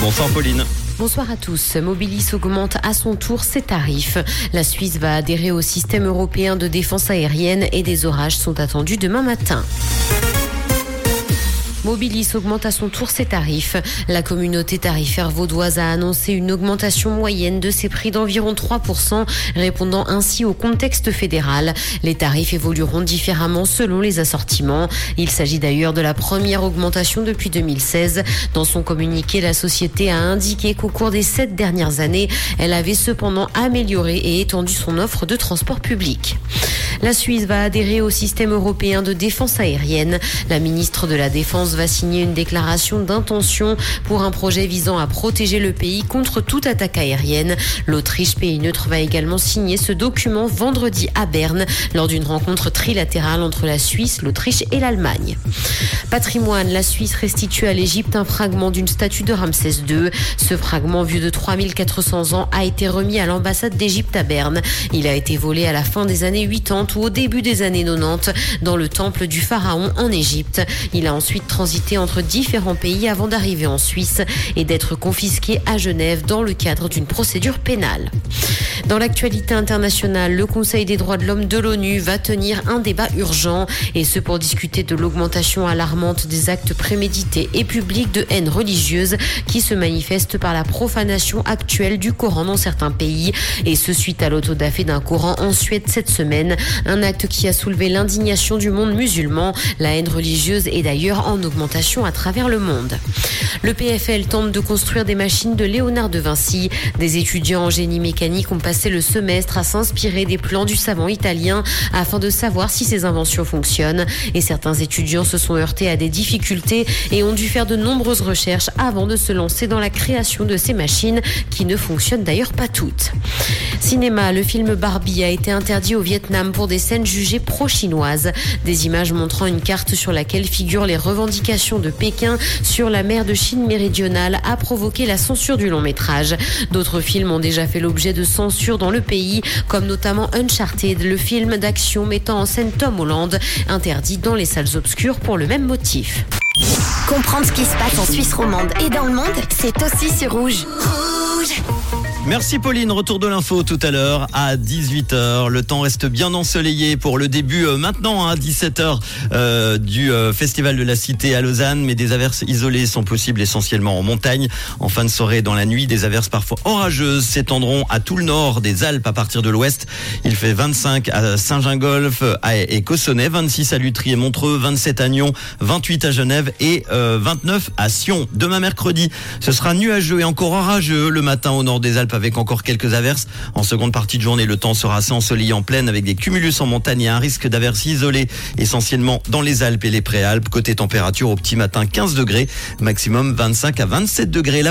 Bonsoir Pauline. Bonsoir à tous. Mobilis augmente à son tour ses tarifs. La Suisse va adhérer au système européen de défense aérienne et des orages sont attendus demain matin. Mobilis augmente à son tour ses tarifs. La communauté tarifaire vaudoise a annoncé une augmentation moyenne de ses prix d'environ 3%, répondant ainsi au contexte fédéral. Les tarifs évolueront différemment selon les assortiments. Il s'agit d'ailleurs de la première augmentation depuis 2016. Dans son communiqué, la société a indiqué qu'au cours des sept dernières années, elle avait cependant amélioré et étendu son offre de transport public. La Suisse va adhérer au système européen de défense aérienne. La ministre de la Défense va signer une déclaration d'intention pour un projet visant à protéger le pays contre toute attaque aérienne. L'Autriche, pays neutre, va également signer ce document vendredi à Berne lors d'une rencontre trilatérale entre la Suisse, l'Autriche et l'Allemagne. Patrimoine, la Suisse restitue à l'Égypte un fragment d'une statue de Ramsès II. Ce fragment, vieux de 3400 ans, a été remis à l'ambassade d'Égypte à Berne. Il a été volé à la fin des années 80 ou au début des années 90 dans le temple du pharaon en Égypte. Il a ensuite transité entre différents pays avant d'arriver en Suisse et d'être confisqué à Genève dans le cadre d'une procédure pénale. Dans l'actualité internationale, le Conseil des droits de l'homme de l'ONU va tenir un débat urgent et ce pour discuter de l'augmentation alarmante des actes prémédités et publics de haine religieuse qui se manifestent par la profanation actuelle du Coran dans certains pays et ce suite à l'autodafé d'un Coran en Suède cette semaine, un acte qui a soulevé l'indignation du monde musulman. La haine religieuse est d'ailleurs en augmentation à travers le monde. Le PFL tente de construire des machines de Léonard de Vinci. Des étudiants en génie mécanique ont passé le semestre à s'inspirer des plans du savant italien afin de savoir si ces inventions fonctionnent. Et certains étudiants se sont heurtés à des difficultés et ont dû faire de nombreuses recherches avant de se lancer dans la création de ces machines qui ne fonctionnent d'ailleurs pas toutes. Cinéma, le film Barbie a été interdit au Vietnam pour des scènes jugées pro-chinoises. Des images montrant une carte sur laquelle figurent les revendications de Pékin sur la mer de Chine méridionale a provoqué la censure du long métrage. D'autres films ont déjà fait l'objet de censure dans le pays, comme notamment Uncharted, le film d'action mettant en scène Tom Holland, interdit dans les salles obscures pour le même motif. Comprendre ce qui se passe en Suisse romande et dans le monde, c'est aussi sur Rouge. Rouge Merci Pauline, retour de l'info tout à l'heure à 18h. Le temps reste bien ensoleillé pour le début euh, maintenant à 17h euh, du euh, Festival de la Cité à Lausanne, mais des averses isolées sont possibles essentiellement en montagne. En fin de soirée, dans la nuit, des averses parfois orageuses s'étendront à tout le nord des Alpes à partir de l'ouest. Il fait 25 à Saint-Gingolf et Cossonay, 26 à Lutry et Montreux, 27 à Nyon, 28 à Genève et 29 à Sion. Demain mercredi, ce sera nuageux et encore orageux le matin au nord des Alpes avec encore quelques averses. En seconde partie de journée, le temps sera assez ensoleillé en pleine avec des cumulus en montagne et un risque d'averses isolées essentiellement dans les Alpes et les préalpes. Côté température, au petit matin, 15 degrés, maximum 25 à 27 degrés